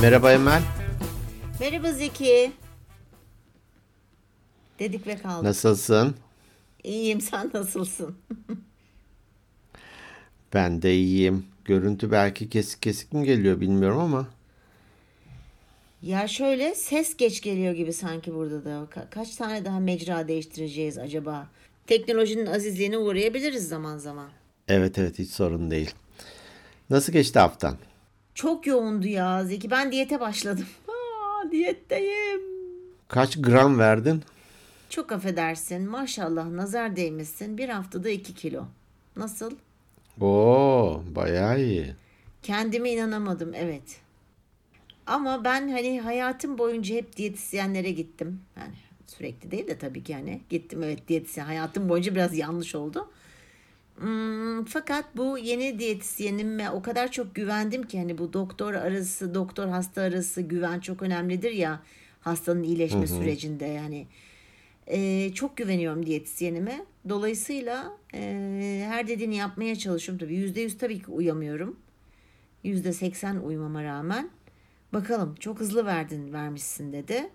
Merhaba Emel. Merhaba Zeki. Dedik ve kaldık. Nasılsın? İyiyim sen nasılsın? Ben de iyiyim. Görüntü belki kesik kesik mi geliyor bilmiyorum ama. Ya şöyle ses geç geliyor gibi sanki burada da. Ka- kaç tane daha mecra değiştireceğiz acaba? Teknolojinin azizliğine uğrayabiliriz zaman zaman. Evet evet hiç sorun değil. Nasıl geçti haftan? Çok yoğundu ya Zeki. Ben diyete başladım. Aa, diyetteyim. Kaç gram verdin? Çok affedersin. Maşallah nazar değmesin. Bir haftada 2 kilo. Nasıl? Oo bayağı iyi. Kendime inanamadım evet. Ama ben hani hayatım boyunca hep diyetisyenlere gittim. Yani sürekli değil de tabii ki hani gittim evet diyetisyen. Hayatım boyunca biraz yanlış oldu. Hmm, fakat bu yeni diyetisyenime o kadar çok güvendim ki hani bu doktor arası, doktor hasta arası güven çok önemlidir ya hastanın iyileşme sürecinde yani. Ee, çok güveniyorum diyetisyenime. Dolayısıyla e, her dediğini yapmaya çalışıyorum tabii. Yüzde yüz tabii ki uyamıyorum. Yüzde seksen uyumama rağmen. Bakalım çok hızlı verdin vermişsin dedi.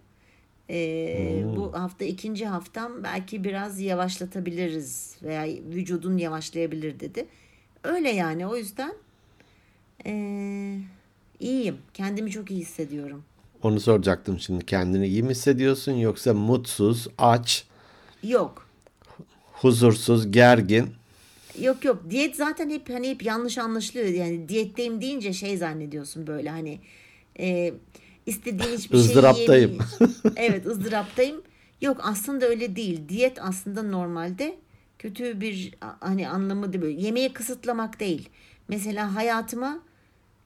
Ee, Bu hafta ikinci haftam belki biraz yavaşlatabiliriz veya vücudun yavaşlayabilir dedi. Öyle yani o yüzden ee, iyiyim. Kendimi çok iyi hissediyorum. Onu soracaktım şimdi. Kendini iyi mi hissediyorsun yoksa mutsuz, aç, Yok. huzursuz, gergin? Yok yok diyet zaten hep hani hep yanlış anlaşılıyor yani diyetteyim deyince şey zannediyorsun böyle hani e, istediğin hiçbir şey Izdıraptayım. evet ızdıraptayım. Yok aslında öyle değil. Diyet aslında normalde kötü bir hani anlamı değil böyle. Yemeği kısıtlamak değil. Mesela hayatıma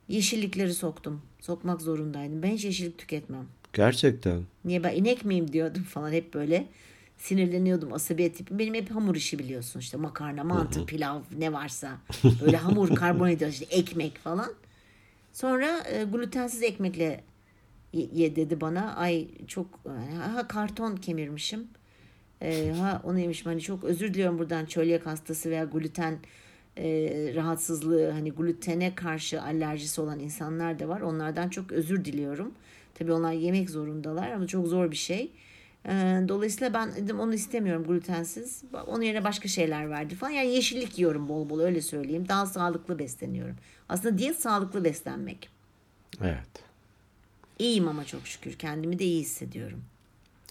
yeşillikleri soktum. Sokmak zorundaydım. Ben hiç yeşillik tüketmem. Gerçekten. Niye ben inek miyim diyordum falan hep böyle sinirleniyordum asabiyet tipi. Benim hep hamur işi biliyorsun işte makarna, mantı, pilav ne varsa. Böyle hamur, karbonhidrat işte ekmek falan. Sonra e, glutensiz ekmekle ye, dedi bana. Ay çok ha karton kemirmişim. E, ha onu yemişim hani çok özür diliyorum buradan çölyak hastası veya gluten e, rahatsızlığı hani glutene karşı alerjisi olan insanlar da var. Onlardan çok özür diliyorum. Tabii onlar yemek zorundalar ama çok zor bir şey. E, dolayısıyla ben dedim onu istemiyorum glutensiz. Onun yerine başka şeyler verdi falan. Yani yeşillik yiyorum bol bol öyle söyleyeyim. Daha sağlıklı besleniyorum. Aslında diyet sağlıklı beslenmek. Evet. İyiyim ama çok şükür. Kendimi de iyi hissediyorum.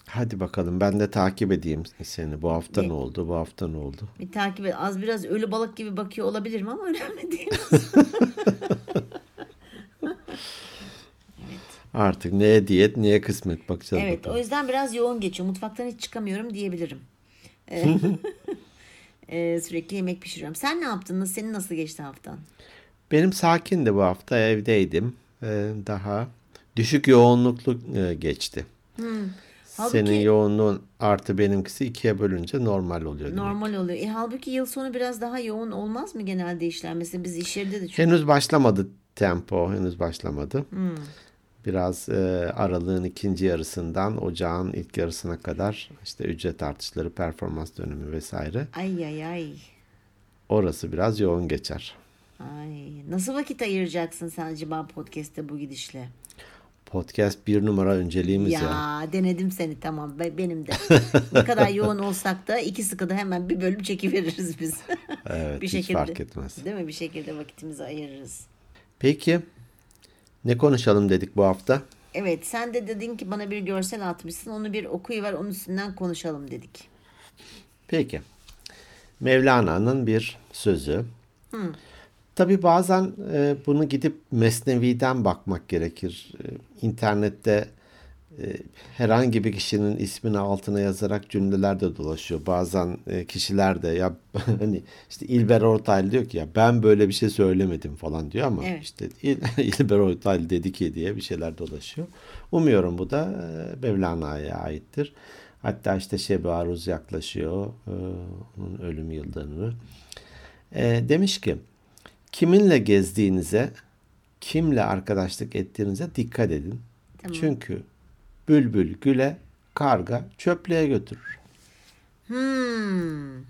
Hadi bakalım ben de takip edeyim seni. Bu hafta Ne? ne oldu? Bu hafta ne oldu? Bir takip et. Az biraz ölü balık gibi bakıyor olabilirim ama önemli değil. Artık neye diyet, neye kısmet bakacağız Evet bakalım. o yüzden biraz yoğun geçiyor. Mutfaktan hiç çıkamıyorum diyebilirim. Ee, e, sürekli yemek pişiriyorum. Sen ne yaptın? Senin nasıl geçti haftan? Benim sakindi bu hafta evdeydim. Ee, daha düşük yoğunluklu e, geçti. Halbuki- Senin yoğunluğun artı benimkisi ikiye bölünce normal oluyor. demek. Normal oluyor. E, halbuki yıl sonu biraz daha yoğun olmaz mı genelde işler? Mesela biz iş yerinde de çok... Henüz başlamadı tempo, henüz başlamadı. Hmm. Biraz e, aralığın ikinci yarısından ocağın ilk yarısına kadar işte ücret artışları, performans dönemi vesaire. Ay ay ay. Orası biraz yoğun geçer. Ay. Nasıl vakit ayıracaksın sen acaba podcast'te bu gidişle? Podcast bir numara önceliğimiz Ya, ya. denedim seni tamam be- benim de. ne kadar yoğun olsak da iki sıkıda hemen bir bölüm çekiveririz biz. Evet, bir hiç şekilde. fark etmez. Değil mi? Bir şekilde vakitimizi ayırırız. Peki ne konuşalım dedik bu hafta? Evet sen de dedin ki bana bir görsel atmışsın. Onu bir okuyuver onun üstünden konuşalım dedik. Peki. Mevlana'nın bir sözü. Tabi bazen e, bunu gidip Mesnevi'den bakmak gerekir. E, İnternette e, herhangi bir kişinin ismini altına yazarak cümleler de dolaşıyor. Bazen e, kişiler de ya hani işte İlber Ortaylı diyor ki ya ben böyle bir şey söylemedim falan diyor ama Evet. işte İl- İlber Ortaylı dedi ki diye bir şeyler dolaşıyor. Umuyorum bu da e, Mevlana'ya aittir. Hatta işte Şebi Aruz yaklaşıyor. e, Onun ölüm yıl dönümü. E, demiş ki kiminle gezdiğinize, kimle arkadaşlık ettiğinize dikkat edin. Tamam. Çünkü bülbül güle, karga çöplüğe götürür. Hmm.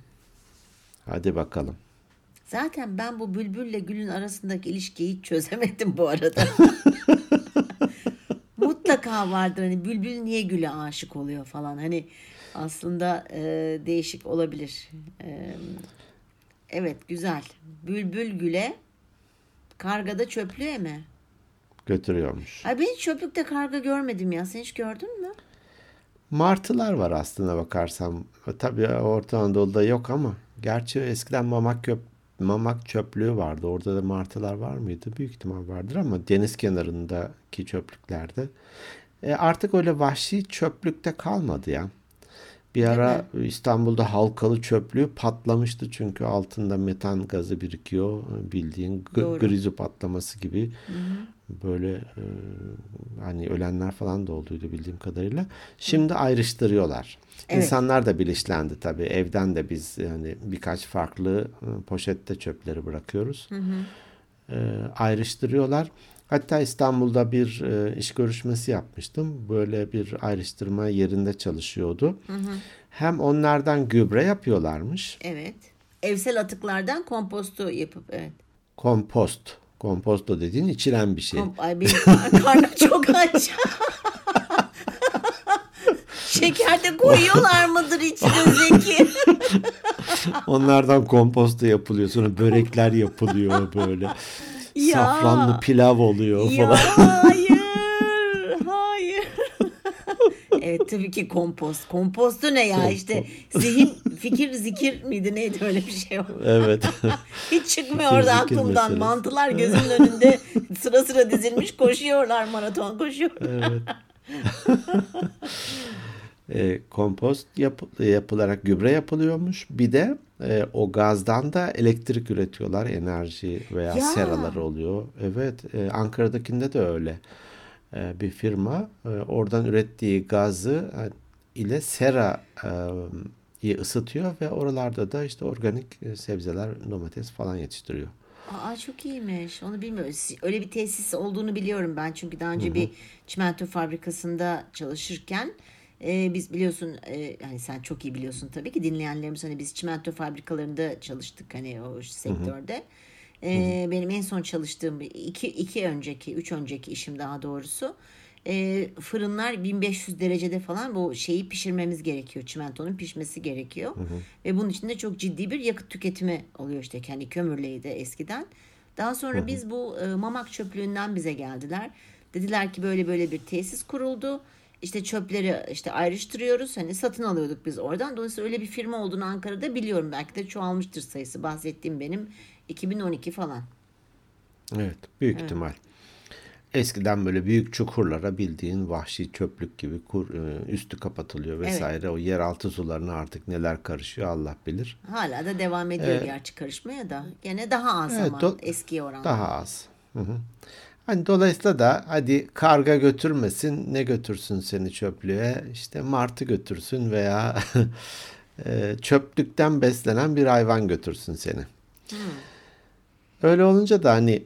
Hadi bakalım. Zaten ben bu bülbülle gülün arasındaki ilişkiyi çözemedim bu arada. mutlaka vardır hani bülbül niye güle aşık oluyor falan hani aslında e, değişik olabilir. E, evet güzel. Bülbül güle karga da çöplüğe mi? Götürüyormuş. Ay ben hiç çöplükte karga görmedim ya. Sen hiç gördün mü? Martılar var aslında bakarsam. Tabii Orta Anadolu'da yok ama. Gerçi eskiden mamak köp mamak çöplüğü vardı. Orada da martılar var mıydı? Büyük ihtimal vardır ama deniz kenarındaki çöplüklerde. E artık öyle vahşi çöplükte kalmadı ya. Bir ara İstanbul'da halkalı çöplüğü patlamıştı çünkü altında metan gazı birikiyor. Bildiğin Doğru. grizu patlaması gibi. Böyle e, hani ölenler falan da olduydu bildiğim kadarıyla. Şimdi ayrıştırıyorlar. Evet. İnsanlar da bilinçlendi tabii. Evden de biz yani birkaç farklı e, poşette çöpleri bırakıyoruz. E, ayrıştırıyorlar. Hatta İstanbul'da bir e, iş görüşmesi yapmıştım. Böyle bir ayrıştırma yerinde çalışıyordu. Hem onlardan gübre yapıyorlarmış. Evet. Evsel atıklardan kompostu yapıp evet. Kompost. Komposto dediğin içilen bir şey. Kom- Ay benim kar- karnım çok aç. Şeker de koyuyorlar mıdır içine Zeki? Onlardan komposto yapılıyor. Sonra börekler yapılıyor böyle. Ya. Safranlı pilav oluyor ya falan. hayır. Hayır. evet tabii ki kompost. Kompostu ne ya işte zihin fikir zikir miydi neydi öyle bir şey o. Evet. Hiç çıkmıyor orada aklımdan. meselesi. Mantılar gözümün önünde sıra sıra dizilmiş koşuyorlar maraton koşuyor. E, kompost yap- yapılarak gübre yapılıyormuş. Bir de e, o gazdan da elektrik üretiyorlar. Enerji veya Ya. seralar oluyor. Evet. e, Ankara'dakinde de öyle. E, bir firma e, oradan ürettiği gazı e, ile sera e, ısıtıyor ve oralarda da işte organik e, sebzeler, domates falan yetiştiriyor. Aa çok iyiymiş. Onu bilmiyorum. Öyle bir tesis olduğunu biliyorum ben. Çünkü daha önce bir çimento fabrikasında çalışırken e, biz biliyorsun e, yani sen çok iyi biliyorsun tabii ki dinleyenlerimiz hani biz çimento fabrikalarında çalıştık hani o sektörde. E, benim en son çalıştığım iki, iki önceki, üç önceki işim daha doğrusu. E, fırınlar 1500 derecede falan bu şeyi pişirmemiz gerekiyor. Çimentonun pişmesi gerekiyor. Ve bunun için de çok ciddi bir yakıt tüketimi oluyor işte kendi kömürleydi eskiden. Daha sonra biz bu e, mamak çöplüğünden bize geldiler. Dediler ki böyle böyle bir tesis kuruldu. İşte çöpleri işte ayrıştırıyoruz. Hani satın alıyorduk biz oradan. Dolayısıyla öyle bir firma olduğunu Ankara'da biliyorum. Belki de çoğalmıştır sayısı. Bahsettiğim benim 2012 falan. Evet, büyük ihtimal. Eskiden böyle büyük çukurlara bildiğin vahşi çöplük gibi kur, e, üstü kapatılıyor vesaire. O yeraltı sularına artık neler karışıyor Allah bilir. Hala da devam ediyor gerçi karışmaya da. Gene daha az Evet, ama eskiye oranla. Daha az. Hı hı. Hani dolayısıyla da hadi karga götürmesin ne götürsün seni çöplüğe işte martı götürsün veya e, çöplükten beslenen bir hayvan götürsün seni. Öyle olunca da hani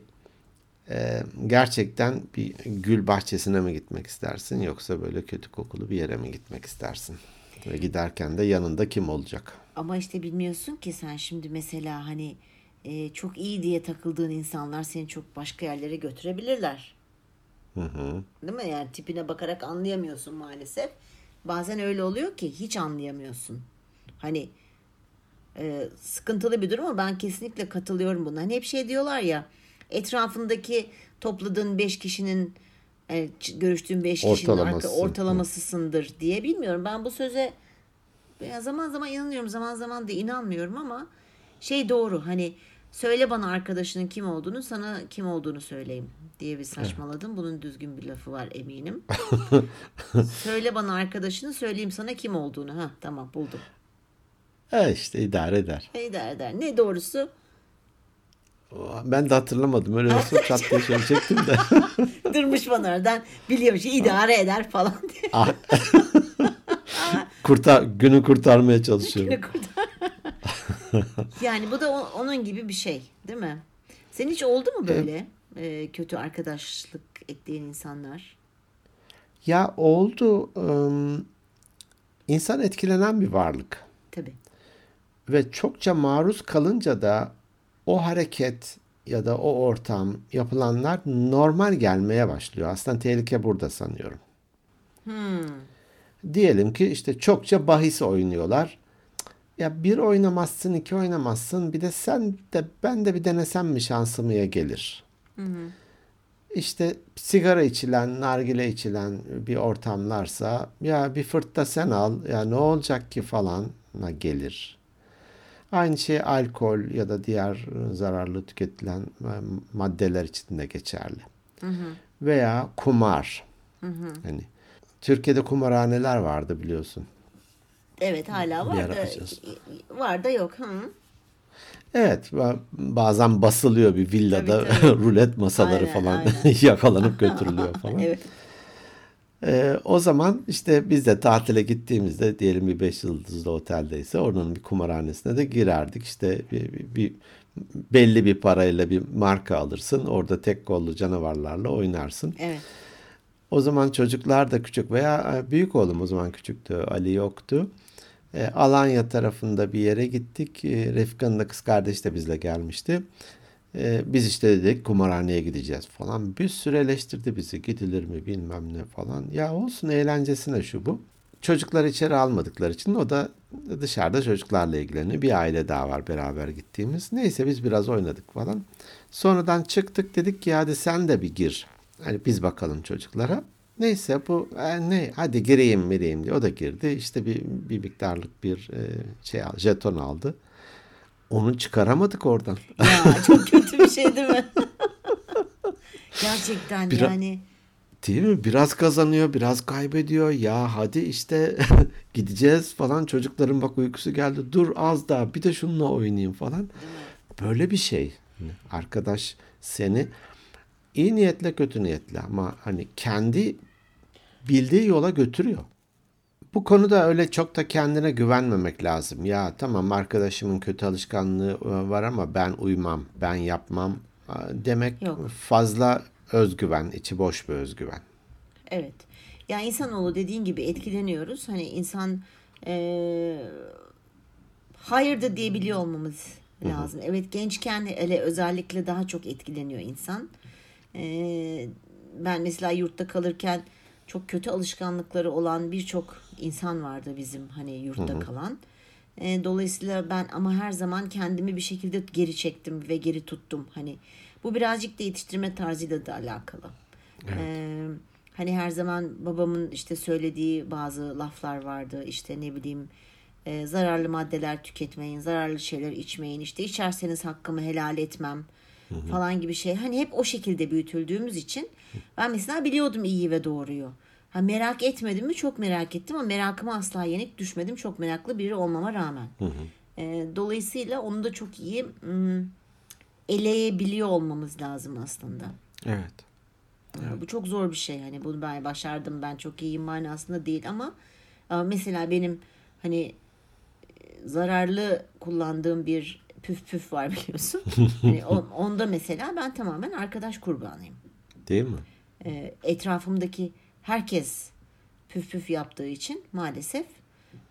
e, gerçekten bir gül bahçesine mi gitmek istersin yoksa böyle kötü kokulu bir yere mi gitmek istersin? Ve giderken de yanında kim olacak? Ama işte bilmiyorsun ki sen şimdi mesela hani e, çok iyi diye takıldığın insanlar seni çok başka yerlere götürebilirler. Değil mi? Yani tipine bakarak anlayamıyorsun maalesef. Bazen öyle oluyor ki hiç anlayamıyorsun. Hani e, sıkıntılı bir durum ama ben kesinlikle katılıyorum buna. Hani hep şey diyorlar ya etrafındaki topladığın beş kişinin e, ç- görüştüğün beş kişinin arka, Ortalaması. ortalamasısındır diye bilmiyorum. Ben bu söze zaman zaman inanıyorum zaman zaman da inanmıyorum ama şey doğru hani söyle bana arkadaşının kim olduğunu sana kim olduğunu söyleyeyim diye bir saçmaladım. Bunun düzgün bir lafı var eminim. söyle bana arkadaşını söyleyeyim sana kim olduğunu. Ha tamam buldum. E işte idare eder. Ne der der. Ne doğrusu? Ben de hatırlamadım. Öyle olsa çat diye söyleyecektim de. Durmuş bana oradan biliyormuş idare eder falan diye. Ah. Kurtar, günü kurtarmaya çalışıyorum. yani bu da onun gibi bir şey değil mi? Senin hiç oldu mu böyle e, kötü arkadaşlık ettiğin insanlar? Ya oldu. ım, insan etkilenen bir varlık. Tabii. Ve çokça maruz kalınca da o hareket ya da o ortam yapılanlar normal gelmeye başlıyor. Aslında tehlike burada sanıyorum. Diyelim ki işte çokça bahis oynuyorlar. Ya bir oynamazsın, iki oynamazsın. Bir de sen de ben de bir denesem mi şansımıya gelir. İşte sigara içilen, nargile içilen bir ortamlarsa ya bir fırtta sen al ya ne olacak ki falan gelir. Aynı şey alkol ya da diğer zararlı tüketilen e, maddeler için de geçerli. Hı hı. Veya kumar. Hı hı. Hani Türkiye'de kumarhaneler vardı biliyorsun. Evet hala var da var da yok. Hı. Evet bazen basılıyor bir villada tabii, tabii. rulet masaları aynen, falan aynen. yakalanıp götürülüyor falan. evet. Ee, o zaman işte biz de tatile gittiğimizde diyelim bir beş yıldızlı oteldeyse oranın bir kumarhanesine de girerdik. İşte bir, bir, bir belli bir parayla bir marka alırsın. Orada tek kollu canavarlarla oynarsın. Evet. O zaman çocuklar da küçük veya e, büyük oğlum o zaman küçüktü. Ali yoktu. E, Alanya tarafında bir yere gittik. E, Refika'nın da kız kardeş de bizle gelmişti. E, biz işte dedik kumarhaneye gideceğiz falan. Bir sürü eleştirdi bizi. Gidilir mi bilmem ne falan. Ya olsun eğlencesine şu bu. Çocuklar içeri almadıkları için o da dışarıda çocuklarla ilgileniyor. Bir aile daha var beraber gittiğimiz. Neyse biz biraz oynadık falan. Sonradan çıktık dedik ki hadi sen de bir gir. Hani biz bakalım çocuklara. Neyse bu e, ne hadi gireyim gireyim diye o da girdi. İşte bir, bir miktarlık bir e, şey jeton aldı. Onu çıkaramadık oradan. Ya çok kötü bir şey değil mi? Gerçekten Biraz, yani. Değil mi? Biraz kazanıyor, biraz kaybediyor. Ya hadi işte gideceğiz falan. Çocukların bak uykusu geldi. Dur az daha bir de şununla oynayayım falan. Böyle bir şey. Arkadaş seni iyi niyetle kötü niyetle ama hani kendi bildiği yola götürüyor. Bu konuda öyle çok da kendine güvenmemek lazım. Ya tamam arkadaşımın kötü alışkanlığı e, var ama ben uymam, ben yapmam demek Yok. fazla özgüven, içi boş bir özgüven. Evet. Yani insanoğlu dediğin gibi etkileniyoruz. Hani insan e, hayır da diyebiliyor olmamız lazım. Hı hı. Evet gençken hele özellikle daha çok etkileniyor insan. E, ben mesela yurtta kalırken çok kötü alışkanlıkları olan birçok insan vardı bizim hani yurtta hı hı. kalan. E, dolayısıyla ben ama her zaman kendimi bir şekilde geri çektim ve geri tuttum. Hani bu birazcık da yetiştirme tarzıyla da alakalı. Evet. E, hani her zaman babamın işte söylediği bazı laflar vardı. İşte ne bileyim e, zararlı maddeler tüketmeyin, zararlı şeyler içmeyin. İşte içerseniz hakkımı helal etmem hı hı. falan gibi şey. Hani hep o şekilde büyütüldüğümüz için ben mesela biliyordum iyi ve doğruyu. Ha merak etmedim mi? Çok merak ettim ama merakıma asla yenik düşmedim. Çok meraklı biri olmama rağmen. Hı hı. E, dolayısıyla onu da çok iyi ım, eleyebiliyor olmamız lazım aslında. Evet. evet. Bu çok zor bir şey. Hani bunu ben başardım ben çok iyiyim manasında değil ama mesela benim hani zararlı kullandığım bir püf püf var biliyorsun. hani onda mesela ben tamamen arkadaş kurbanıyım. Değil mi? E, etrafımdaki herkes püf püf yaptığı için maalesef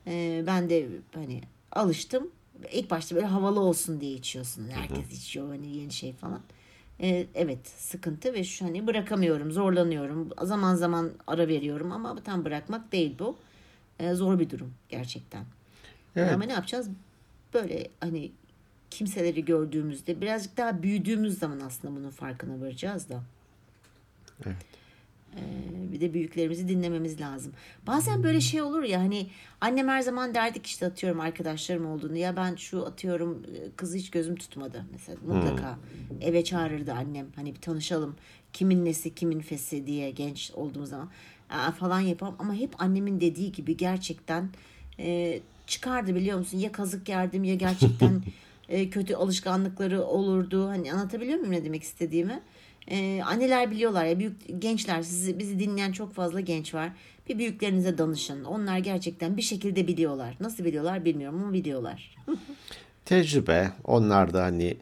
e, ben de hani alıştım. İlk başta böyle havalı olsun diye içiyorsun. Herkes içiyor hani yeni şey falan. E, evet sıkıntı ve şu hani bırakamıyorum, zorlanıyorum. Zaman zaman ara veriyorum ama tam bırakmak değil bu. E, zor bir durum gerçekten. Evet. Ama ne yapacağız? Böyle hani kimseleri gördüğümüzde birazcık daha büyüdüğümüz zaman aslında bunun farkına varacağız da. Evet. Ee, bir de büyüklerimizi dinlememiz lazım. Bazen böyle şey olur ya hani annem her zaman derdik işte atıyorum arkadaşlarım olduğunu ya ben şu atıyorum e, kızı hiç gözüm tutmadı mesela mutlaka hmm. eve çağırırdı annem hani bir tanışalım kimin nesi kimin fesi diye genç olduğumuz zaman falan yapalım ama hep annemin dediği gibi gerçekten e, çıkardı biliyor musun ya kazık yerdim ya gerçekten e, kötü alışkanlıkları olurdu hani anlatabiliyor muyum ne demek istediğimi? Ee, anneler biliyorlar ya büyük gençler sizi bizi dinleyen çok fazla genç var. Bir büyüklerinize danışın. Onlar gerçekten bir şekilde biliyorlar. Nasıl biliyorlar bilmiyorum ama biliyorlar. Tecrübe. Onlar da hani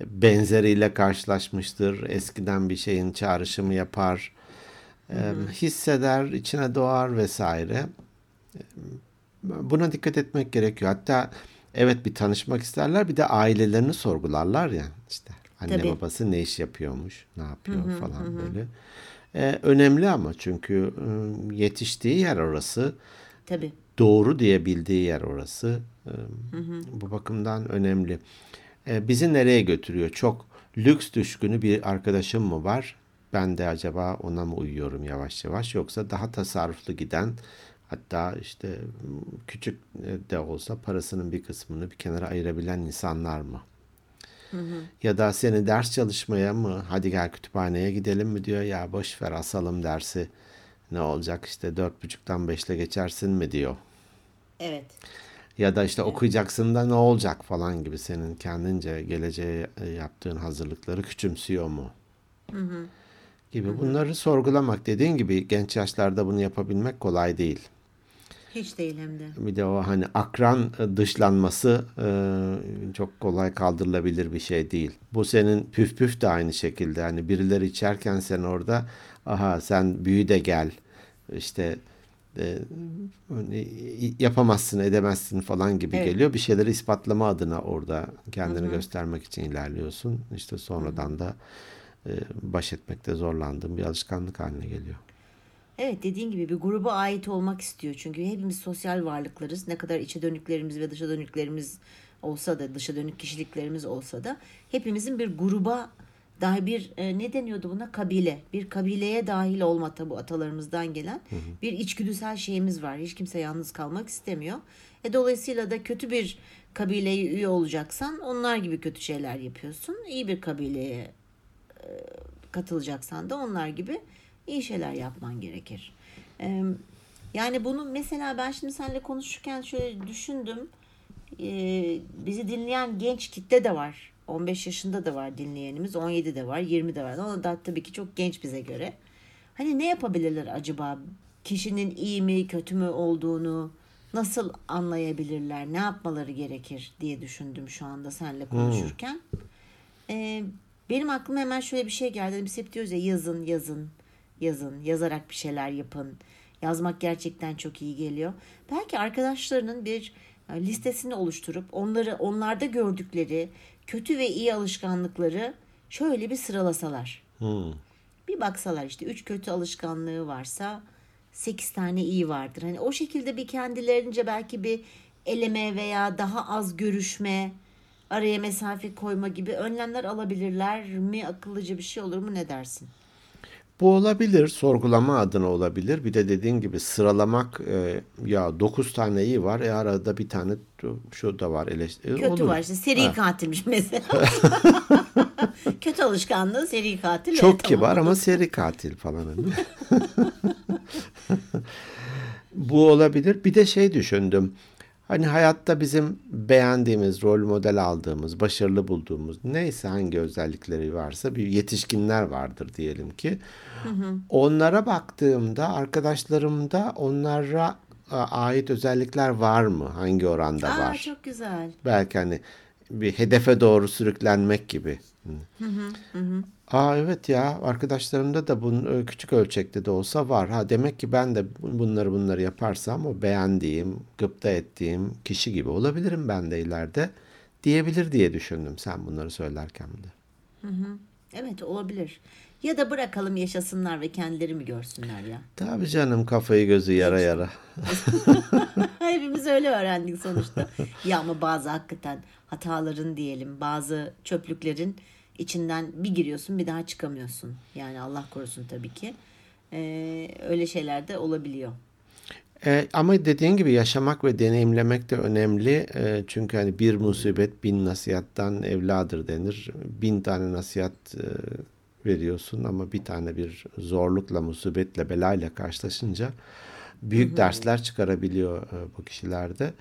benzeriyle karşılaşmıştır. Eskiden bir şeyin çağrışımı yapar. E, hisseder, içine doğar vesaire. Buna dikkat etmek gerekiyor. Hatta evet bir tanışmak isterler bir de ailelerini sorgularlar ya işte Anne Tabii. babası ne iş yapıyormuş, ne yapıyor hı hı, falan hı. böyle. E, önemli ama çünkü yetiştiği yer orası. Tabii. Doğru diyebildiği yer orası. E, Bu bakımdan önemli. E, bizi nereye götürüyor? Çok lüks düşkünü bir arkadaşım mı var? Ben de acaba ona mı uyuyorum yavaş yavaş yoksa daha tasarruflu giden hatta işte küçük de olsa parasının bir kısmını bir kenara ayırabilen insanlar mı? Ya da seni ders çalışmaya mı hadi gel kütüphaneye gidelim mi diyor ya boş ver asalım dersi ne olacak işte dört buçuktan beşle geçersin mi diyor. Evet. Ya da işte okuyacaksın da ne olacak falan gibi senin kendince geleceğe yaptığın hazırlıkları küçümsüyor mu? Gibi bunları sorgulamak dediğin gibi genç yaşlarda bunu yapabilmek kolay değil. Hiç değil hem de. Bir de o hani akran dışlanması e, çok kolay kaldırılabilir bir şey değil. Bu senin püf püf de aynı şekilde. Hani birileri içerken sen orada aha sen büyü de gel işte e, yapamazsın edemezsin falan gibi Evet. geliyor. Bir şeyleri ispatlama adına orada kendini göstermek için ilerliyorsun. İşte sonradan da e, baş etmekte zorlandığın bir alışkanlık haline geliyor. Evet dediğin gibi bir gruba ait olmak istiyor. Çünkü hepimiz sosyal varlıklarız. Ne kadar içe dönüklerimiz ve dışa dönüklerimiz olsa da dışa dönük kişiliklerimiz olsa da hepimizin bir gruba dahi bir e, ne deniyordu buna kabile bir kabileye dahil olma tabu atalarımızdan gelen bir içgüdüsel şeyimiz var. Hiç kimse yalnız kalmak istemiyor. E, dolayısıyla da kötü bir kabileye üye olacaksan onlar gibi kötü şeyler yapıyorsun. İyi bir kabileye katılacaksan da onlar gibi iyi şeyler yapman gerekir. Ee, yani bunu mesela ben şimdi seninle konuşurken şöyle düşündüm. Ee, bizi dinleyen genç kitle de var. 15 yaşında da var dinleyenimiz, 17 de var, 20 de var. O da tabii ki çok genç bize göre. Hani ne yapabilirler acaba? Kişinin iyi mi, kötü mü olduğunu nasıl anlayabilirler? Ne yapmaları gerekir diye düşündüm şu anda seninle konuşurken. Ee, benim aklıma hemen şöyle bir şey geldi. Biz hep diyoruz ya yazın, yazın, yazın, yazarak bir şeyler yapın. Yazmak gerçekten çok iyi geliyor. Belki arkadaşlarının bir e, listesini oluşturup onları onlarda gördükleri kötü ve iyi alışkanlıkları şöyle bir sıralasalar. Hmm. Bir baksalar işte üç kötü alışkanlığı varsa sekiz tane iyi vardır. Hani o şekilde bir kendilerince belki bir eleme veya daha az görüşme, araya mesafe koyma gibi önlemler alabilirler mi? Akıllıca bir şey olur mu? Ne dersin? Bu olabilir, sorgulama adına olabilir. Bir de dediğin gibi sıralamak e, ya 9 tane iyi var. E arada bir tane şu da var eleştiri. Kötü olur. var işte seri katilmiş mesela. Kötü alışkanlığı seri katil. Çok Evet, tamam. kibar ama seri katil falan. hani. Bu olabilir. Bir de şey düşündüm. Hani hayatta bizim beğendiğimiz, rol model aldığımız, başarılı bulduğumuz neyse hangi özellikleri varsa bir yetişkinler vardır diyelim ki. Onlara baktığımda arkadaşlarımda onlara ait özellikler var mı? Hangi oranda Aa, var? çok güzel. Belki hani bir hedefe doğru sürüklenmek gibi. Aa evet ya arkadaşlarımda da bunun e, küçük ölçekte de olsa var. Ha demek ki ben de bu- bunları bunları yaparsam o beğendiğim, gıpta ettiğim kişi gibi olabilirim ben de ileride diyebilir diye düşündüm sen bunları söylerken de. Evet olabilir. Ya da bırakalım yaşasınlar ve kendileri mi görsünler ya? Tabii canım kafayı gözü yara yara. Hepimiz öyle öğrendik sonuçta. ya ama bazı hakikaten hataların diyelim, bazı çöplüklerin içinden bir giriyorsun bir daha çıkamıyorsun. Yani Allah korusun tabii ki. Ee, öyle şeyler de olabiliyor. E, ama dediğin gibi yaşamak ve deneyimlemek de önemli. E, çünkü hani bir musibet bin nasihattan evladır denir. Bin tane nasihat e, veriyorsun ama bir tane bir zorlukla, musibetle, belayla karşılaşınca büyük dersler çıkarabiliyor e, bu kişilerde.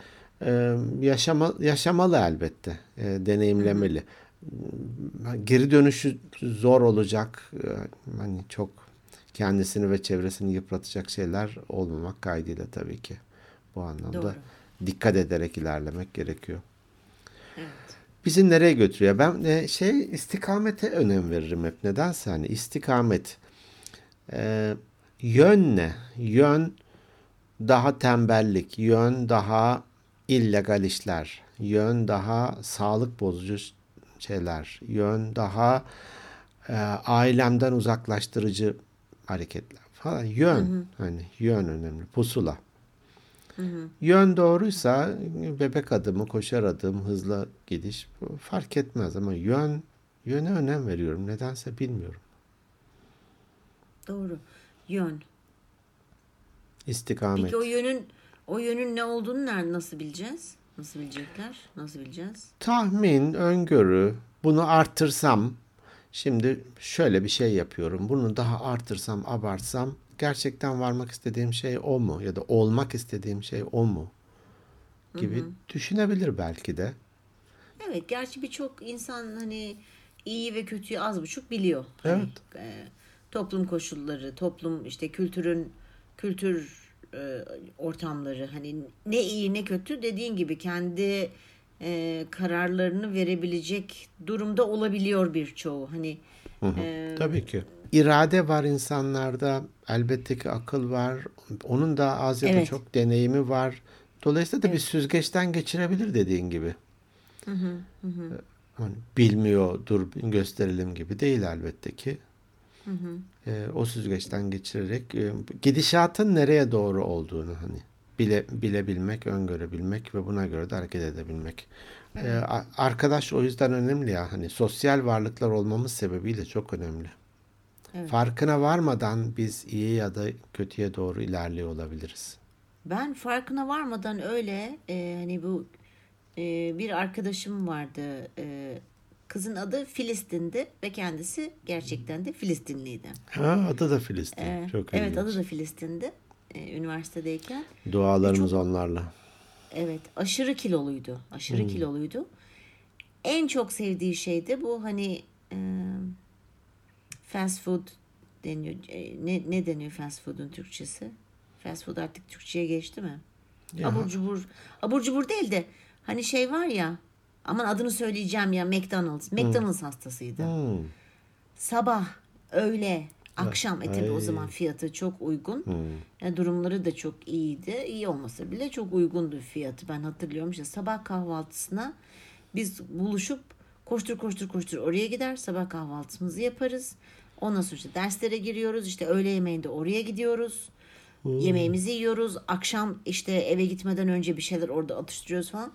E, yaşama, yaşamalı elbette, e, deneyimlemeli. Geri dönüşü zor olacak. Hani çok kendisini ve çevresini yıpratacak şeyler olmamak kaydıyla tabii ki. Bu anlamda Doğru. dikkat ederek ilerlemek gerekiyor. Evet. Bizi nereye götürüyor? Ben e, şey istikamete önem veririm hep. Nedense hani istikamet. E, yön ne? Yön daha tembellik, yön daha illegal işler, yön daha sağlık bozucu şeyler, yön daha e, ailemden uzaklaştırıcı hareketler falan. Yön hani yön önemli. Pusula. Yön doğruysa bebek adımı, koşar adım, hızlı gidiş fark etmez ama yön yöne önem veriyorum. Nedense bilmiyorum. Doğru. Yön. İstikamet. Peki o yönün o yönün ne olduğunu nerede nasıl bileceğiz? Nasıl bilecekler? Nasıl bileceğiz? Tahmin, öngörü, bunu artırsam, şimdi şöyle bir şey yapıyorum. Bunu daha artırsam, abartsam gerçekten varmak istediğim şey o mu? Ya da olmak istediğim şey o mu? Gibi düşünebilir belki de. Evet, gerçi birçok insan hani iyi ve kötüyü az buçuk biliyor. Hani, Evet. e, toplum koşulları, toplum işte kültürün kültür e, ortamları hani ne iyi ne kötü dediğin gibi kendi e, kararlarını verebilecek durumda olabiliyor birçoğu. Hani e, Tabii ki. İrade var insanlarda. Elbette ki akıl var. Onun da az ya da Evet. çok deneyimi var. Dolayısıyla da bir süzgeçten geçirebilir dediğin gibi. Hani bilmiyor dur gösterelim gibi değil elbette ki. Ee, o süzgeçten geçirerek e, gidişatın nereye doğru olduğunu hani bile bilebilmek, öngörebilmek ve buna göre de hareket edebilmek. A- arkadaş o yüzden önemli ya hani sosyal varlıklar olmamız sebebiyle çok önemli. Farkına varmadan biz iyi ya da kötüye doğru ilerliyor olabiliriz. Ben farkına varmadan öyle e, hani bu e, bir arkadaşım vardı. E, kızın adı Filistin'di ve kendisi gerçekten de Filistinliydi. Ha, adı da Filistin. E, çok evet ilginç. adı da Filistin'di. e, üniversitedeyken. Dualarımız onlarla. Evet aşırı kiloluydu. Aşırı kiloluydu. En çok sevdiği şey de bu hani e, fast food deniyor. E, ne, ne deniyor fast food'un Türkçesi? Fast food artık Türkçe'ye geçti mi? Ya. Abur cubur. Abur cubur değil de hani şey var ya aman adını söyleyeceğim ya McDonald's. McDonald's hastasıydı. Hmm. Sabah, öğle, akşam e tabii o. Hmm. zaman fiyatı çok uygun. Yani durumları da çok iyiydi. İyi olmasa bile çok uygundu fiyatı. Ben hatırlıyorum işte sabah kahvaltısına biz buluşup koştur koştur koştur oraya gider. Sabah kahvaltımızı yaparız. Ondan sonra işte derslere giriyoruz. İşte öğle yemeğinde oraya gidiyoruz. Yemeğimizi yiyoruz. Akşam işte eve gitmeden önce bir şeyler orada atıştırıyoruz falan.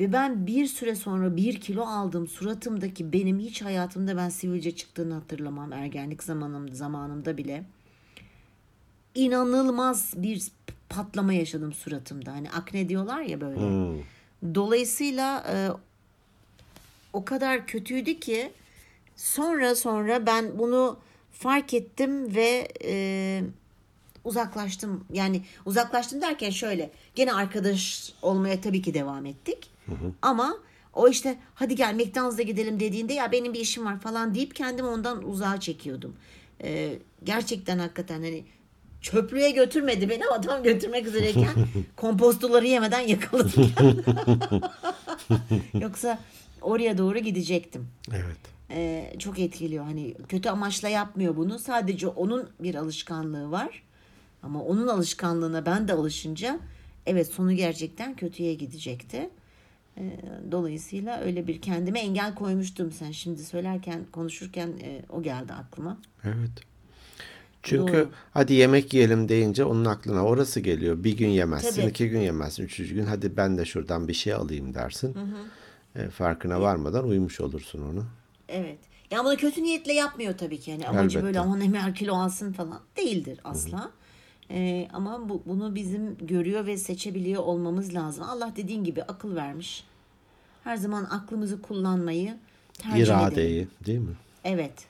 Ve ben bir süre sonra bir kilo aldım. Suratımdaki benim hiç hayatımda ben sivilce çıktığını hatırlamam. Ergenlik zamanım, zamanımda bile. İnanılmaz bir patlama yaşadım suratımda. Hani akne diyorlar ya böyle. Hmm. Dolayısıyla e, o kadar kötüydü ki sonra sonra ben bunu fark ettim ve e, uzaklaştım. Yani uzaklaştım derken şöyle gene arkadaş olmaya tabii ki devam ettik. Ama o işte hadi gel McDonald's'a gidelim dediğinde ya benim bir işim var falan deyip kendimi ondan uzağa çekiyordum. E, gerçekten hakikaten hani çöplüğe götürmedi beni ama tam götürmek üzereyken kompostoları yemeden yakaladım. Yoksa oraya doğru gidecektim. Evet. Ee, çok etkiliyor. Hani kötü amaçla yapmıyor bunu. Sadece onun bir alışkanlığı var. Ama onun alışkanlığına ben de alışınca evet sonu gerçekten kötüye gidecekti. Dolayısıyla öyle bir kendime engel koymuştum. Sen şimdi söylerken, konuşurken e, o geldi aklıma. Evet. Çünkü Doğru. hadi yemek yiyelim deyince onun aklına orası geliyor. Bir gün yemezsin, Tabii. iki gün yemezsin, üçüncü gün hadi ben de şuradan bir şey alayım dersin. E, farkına varmadan uyumuş olursun onu. Evet. Ya bunu kötü niyetle yapmıyor tabii ki. Yani amacı Elbette. böyle aman hemen kilo alsın falan değildir asla. Ee, ama bu, bunu bizim görüyor ve seçebiliyor olmamız lazım. Allah dediğin gibi akıl vermiş. Her zaman aklımızı kullanmayı tercih edelim. İradeyi değil mi? Evet.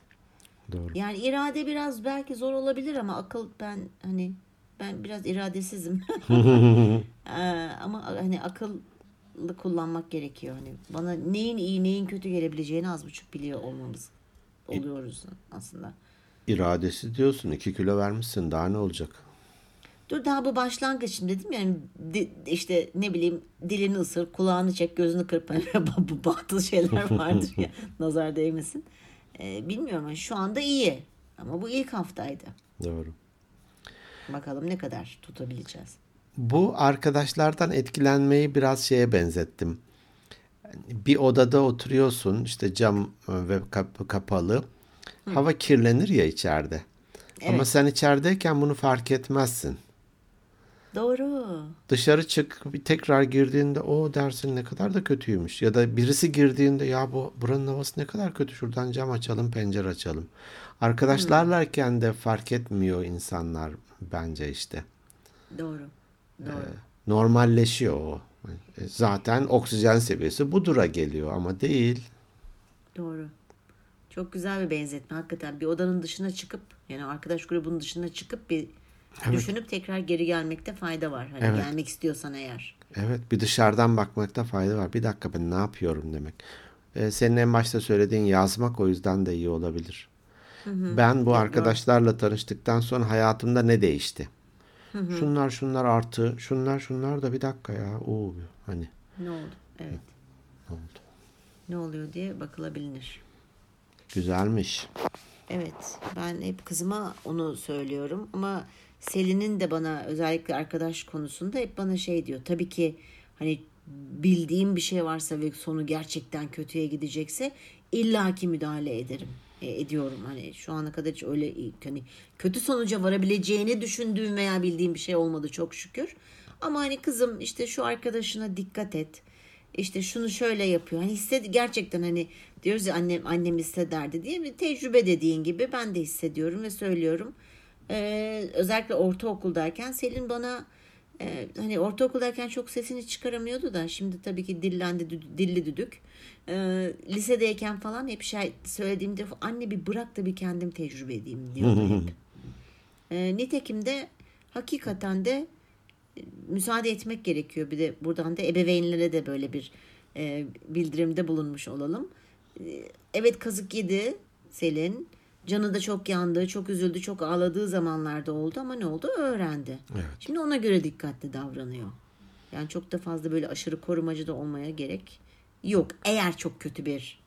Doğru. Yani irade biraz belki zor olabilir ama akıl ben hani ben biraz iradesizim. Ee, ama hani akıllı kullanmak gerekiyor. Hani bana neyin iyi neyin kötü gelebileceğini az buçuk biliyor olmamız oluyoruz aslında. İradesi diyorsun. iki kilo vermişsin. Daha ne olacak? Dur daha bu başlangıç şimdi dedim yani di- işte ne bileyim dilini ısır, kulağını çek, gözünü kırp. bu batıl şeyler vardır ya nazar değmesin. Ee, bilmiyorum ama şu anda iyi. Ama bu ilk haftaydı. Doğru. Bakalım ne kadar tutabileceğiz. Bu arkadaşlardan etkilenmeyi biraz şeye benzettim. Bir odada oturuyorsun işte cam ve kapı kapalı. Hava kirlenir ya içeride. Ama Evet. sen içerideyken bunu fark etmezsin. Doğru. Dışarı çık bir tekrar girdiğinde o dersin ne kadar da kötüymüş. Ya da birisi girdiğinde ya bu buranın havası ne kadar kötü şuradan cam açalım pencere açalım. Arkadaşlarlayken de fark etmiyor insanlar bence işte. Doğru. Doğru. Normalleşiyor o. E, Zaten oksijen seviyesi budura geliyor ama değil. Doğru. Çok güzel bir benzetme. Hakikaten bir odanın dışına çıkıp yani arkadaş grubunun dışına çıkıp bir düşünüp tekrar geri gelmekte fayda var. Hani Evet. gelmek istiyorsan eğer. Evet bir dışarıdan bakmakta fayda var. Bir dakika ben ne yapıyorum demek. Ee, senin en başta söylediğin yazmak o yüzden de iyi olabilir. Ben bu arkadaşlarla tanıştıktan sonra hayatımda ne değişti? Şunlar şunlar artı, şunlar şunlar da bir dakika ya. Oo, hani Ne oldu? Evet. ne oldu? Ne oluyor diye bakılabilir. Güzelmiş. Evet, ben hep kızıma onu söylüyorum ama Selin'in de bana özellikle arkadaş konusunda hep bana şey diyor. Tabii ki hani bildiğim bir şey varsa ve sonu gerçekten kötüye gidecekse illaki müdahale ederim. E, ediyorum hani şu ana kadar hiç öyle hani kötü sonuca varabileceğini düşündüğüm veya bildiğim bir şey olmadı çok şükür. Ama hani kızım işte şu arkadaşına dikkat et. İşte şunu şöyle yapıyor. Hani hissed gerçekten hani diyoruz ya annem annem hissederdi diye bir tecrübe dediğin gibi ben de hissediyorum ve söylüyorum. Ee, özellikle ortaokuldayken Selin bana e, hani ortaokuldayken çok sesini çıkaramıyordu da şimdi tabii ki dillendi dilli düdük. Ee, lisedeyken falan hep şey söylediğimde anne bir bırak da bir kendim tecrübe edeyim diyordu hep. Ee, nitekim de hakikaten de e, müsaade etmek gerekiyor. Bir de buradan da ebeveynlere de böyle bir e, bildirimde bulunmuş olalım. E, evet kazık yedi Selin. Canı da çok yandı, çok üzüldü, çok ağladığı zamanlarda oldu ama ne oldu? Öğrendi. Evet. Şimdi ona göre dikkatli davranıyor. Yani çok da fazla böyle aşırı korumacı da olmaya gerek yok. Eğer çok kötü bir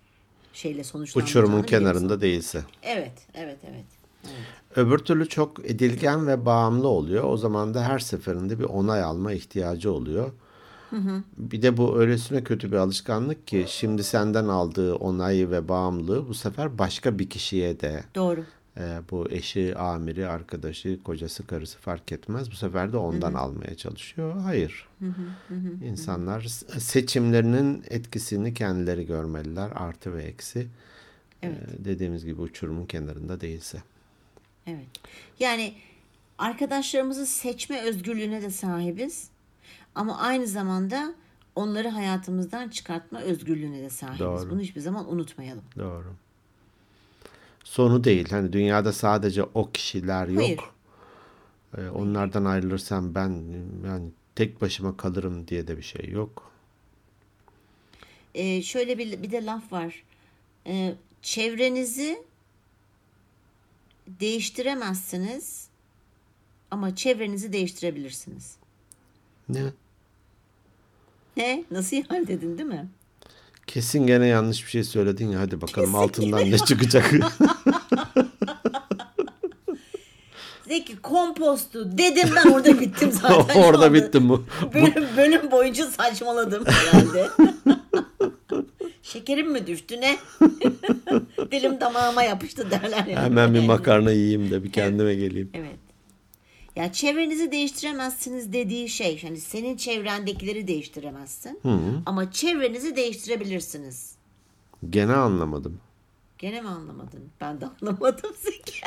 şeyle sonuçlanmayacağını Uçurumun kenarında değilse. Evet, evet, evet. evet. Öbür türlü çok edilgen ve bağımlı oluyor. O zaman da her seferinde bir onay alma ihtiyacı oluyor. Bir de bu öylesine kötü bir alışkanlık ki şimdi senden aldığı onayı ve bağımlılığı bu sefer başka bir kişiye de Doğru. e, bu eşi, amiri, arkadaşı, kocası, karısı fark etmez. Bu sefer de ondan almaya çalışıyor. Hayır. İnsanlar s- seçimlerinin etkisini kendileri görmeliler. Artı ve eksi. Evet. E, dediğimiz gibi uçurumun kenarında değilse. Evet. Yani arkadaşlarımızı seçme özgürlüğüne de sahibiz. Ama aynı zamanda onları hayatımızdan çıkartma özgürlüğüne de sahibiz. Doğru. Bunu hiçbir zaman unutmayalım. Doğru. Sonu değil. Hani dünyada sadece o kişiler yok. Hayır. Ee, onlardan ayrılırsam ben yani tek başıma kalırım diye de bir şey yok. Ee, şöyle bir, bir de laf var. Ee, çevrenizi değiştiremezsiniz ama çevrenizi değiştirebilirsiniz. Ne? Ne? Nasıl yani dedin değil mi? Kesin gene yanlış bir şey söyledin ya. Hadi bakalım altından ne çıkacak. Zeki kompostu dedim ben orada bittim zaten. Orada bittim bu. Bölüm, bölüm boyunca saçmaladım herhalde. Şekerim mi düştü ne? Dilim damağıma yapıştı derler ya. Hemen bir makarna yiyeyim de bir kendime geleyim. Evet. Ya çevrenizi değiştiremezsiniz dediği şey. Hani senin çevrendekileri değiştiremezsin. Ama çevrenizi değiştirebilirsiniz. Gene anlamadım. Gene mi anlamadın? Ben de anlamadım Zeki.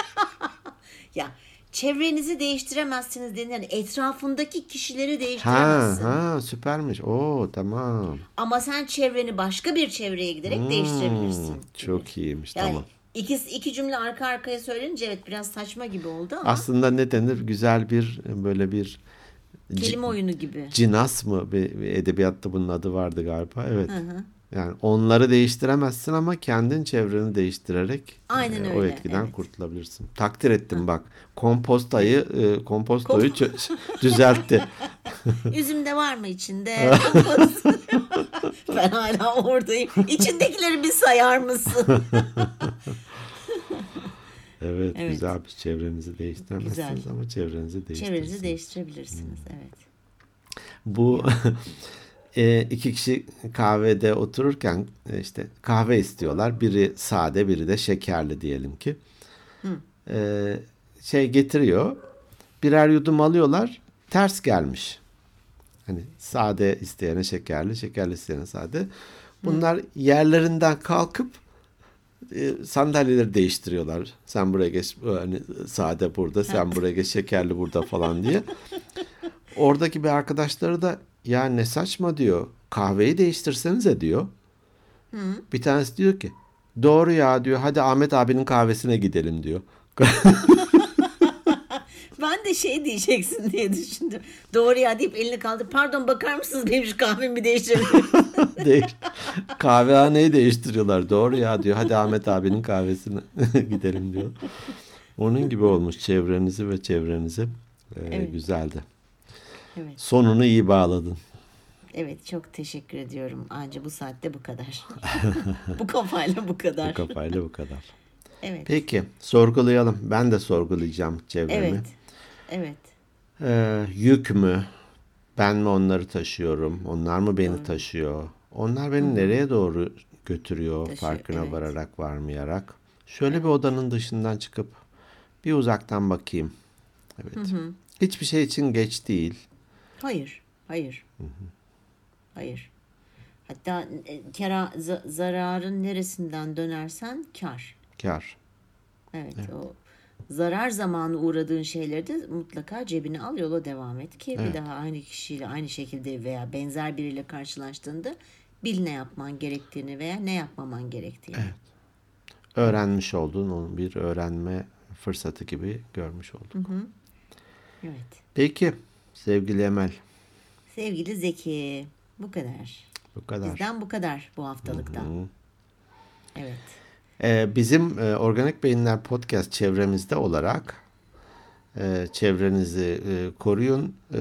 ya çevrenizi değiştiremezsiniz dediğin yani etrafındaki kişileri Ha değiştiremezsin. ha süpermiş. Oo tamam. Ama sen çevreni başka bir çevreye giderek değiştirebilirsin. Hmm, çok iyiymiş Yani tamam. İki, iki cümle arka arkaya söylenince evet biraz saçma gibi oldu ama Aslında ne denir? Güzel bir böyle bir kelime oyunu gibi. cinas mı? Bir, bir edebiyatta bunun adı vardı galiba. Evet. Yani onları değiştiremezsin ama kendin çevreni değiştirerek Aynen e, o öyle, etkiden evet. kurtulabilirsin. Takdir ettim bak. Kompostayı e, kompostoyu çö- düzeltti. Üzüm de var mı içinde? ben hala oradayım. İçindekileri bir sayar mısın? Evet, Evet. güzel bir çevrenizi değiştiremezsiniz Güzel. ama çevrenizi değiştirirsiniz. Çevrenizi değiştirebilirsiniz. Evet. Bu e, iki kişi kahvede otururken e, işte kahve istiyorlar. Biri sade, biri de şekerli diyelim ki. E, şey getiriyor. Birer yudum alıyorlar. Ters gelmiş. Hani sade isteyene şekerli, şekerli isteyene sade. Bunlar yerlerinden kalkıp e, sandalyeleri değiştiriyorlar. Sen buraya geç hani sade burada, sen buraya geç şekerli burada falan diye. Oradaki bir arkadaşları da ya ne saçma diyor. Kahveyi değiştirsenize diyor. Bir tanesi diyor ki doğru ya diyor. Hadi Ahmet abinin kahvesine gidelim diyor. Ben de şey diyeceksin diye düşündüm. Doğru ya deyip elini kaldır. Pardon bakar mısınız benim şu kahvemi değiştirebilir Değiş Kahvehaneyi değiştiriyorlar. Doğru ya diyor. Hadi Ahmet abinin kahvesine gidelim diyor. Onun gibi olmuş çevrenizi ve çevrenizi. Ee, Evet. Güzeldi. Evet. Sonunu iyi bağladın. Evet çok teşekkür ediyorum. Anca bu saatte bu kadar. bu kafayla bu kadar. Bu kafayla bu kadar. Evet. Peki sorgulayalım. Ben de sorgulayacağım çevremi. Evet. Evet. Ee, yük mü? Ben mi onları taşıyorum? Onlar mı beni taşıyor? Onlar beni nereye doğru götürüyor? Taşıyor, farkına evet. vararak, varmayarak. Şöyle bir odanın dışından çıkıp bir uzaktan bakayım. Evet. Hiçbir şey için geç değil. Hayır. Hayır. Hayır. Hatta e, kara, za- zararın neresinden dönersen kar. Kar. Evet, o zarar zamanı uğradığın şeyleri de mutlaka cebine al yola devam et ki bir daha aynı kişiyle aynı şekilde veya benzer biriyle karşılaştığında bil ne yapman gerektiğini veya ne yapmaman gerektiğini. Öğrenmiş olduğun onun bir öğrenme fırsatı gibi görmüş olduk. Evet. Peki sevgili Emel Sevgili Zeki, bu kadar. bu kadar. Bizden bu kadar bu haftalıktan. Evet. Ee, bizim e, Organik Beyinler Podcast çevremizde olarak e, çevrenizi e, koruyun. E,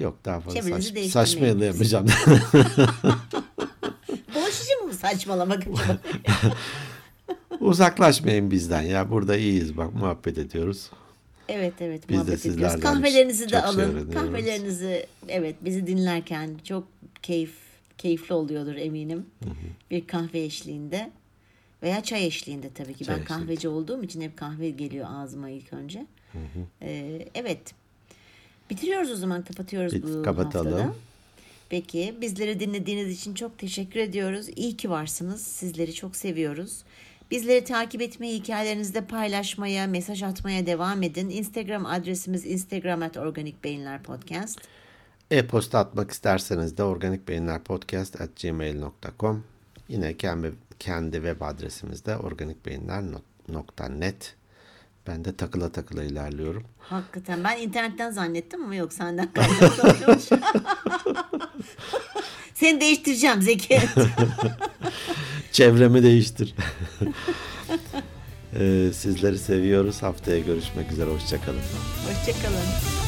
yok daha fazla Çevrenizi saç, saçmalayamayacağım. Boş işi mi saçmalamak acaba? Uzaklaşmayın bizden ya. Burada iyiyiz bak muhabbet ediyoruz. Evet evet Biz de ediyoruz. Kahvelerinizi de çok şey alın. Kahvelerinizi evet bizi dinlerken çok keyif keyifli oluyordur eminim. Bir kahve eşliğinde veya çay eşliğinde tabii ki. Çay ben eşliğinde. kahveci olduğum için hep kahve geliyor ağzıma ilk önce. Ee, evet. Bitiriyoruz o zaman kapatıyoruz Bit- bu kapatalım. haftada. Peki bizleri dinlediğiniz için çok teşekkür ediyoruz. İyi ki varsınız. Sizleri çok seviyoruz. Bizleri takip etmeyi, hikayelerinizde paylaşmaya, mesaj atmaya devam edin. Instagram adresimiz instagram at organik beyinler podcast. E-posta atmak isterseniz de organikbeyinlerpodcast.gmail.com Yine kendi, kendi web adresimizde organikbeyinler.net Ben de takıla takıla ilerliyorum. Hakikaten ben internetten zannettim ama yok senden kaynaklanıyormuş. Seni değiştireceğim Zeki. Çevremi değiştir. Ee, sizleri seviyoruz. Haftaya görüşmek üzere. Hoşçakalın. Hoşçakalın.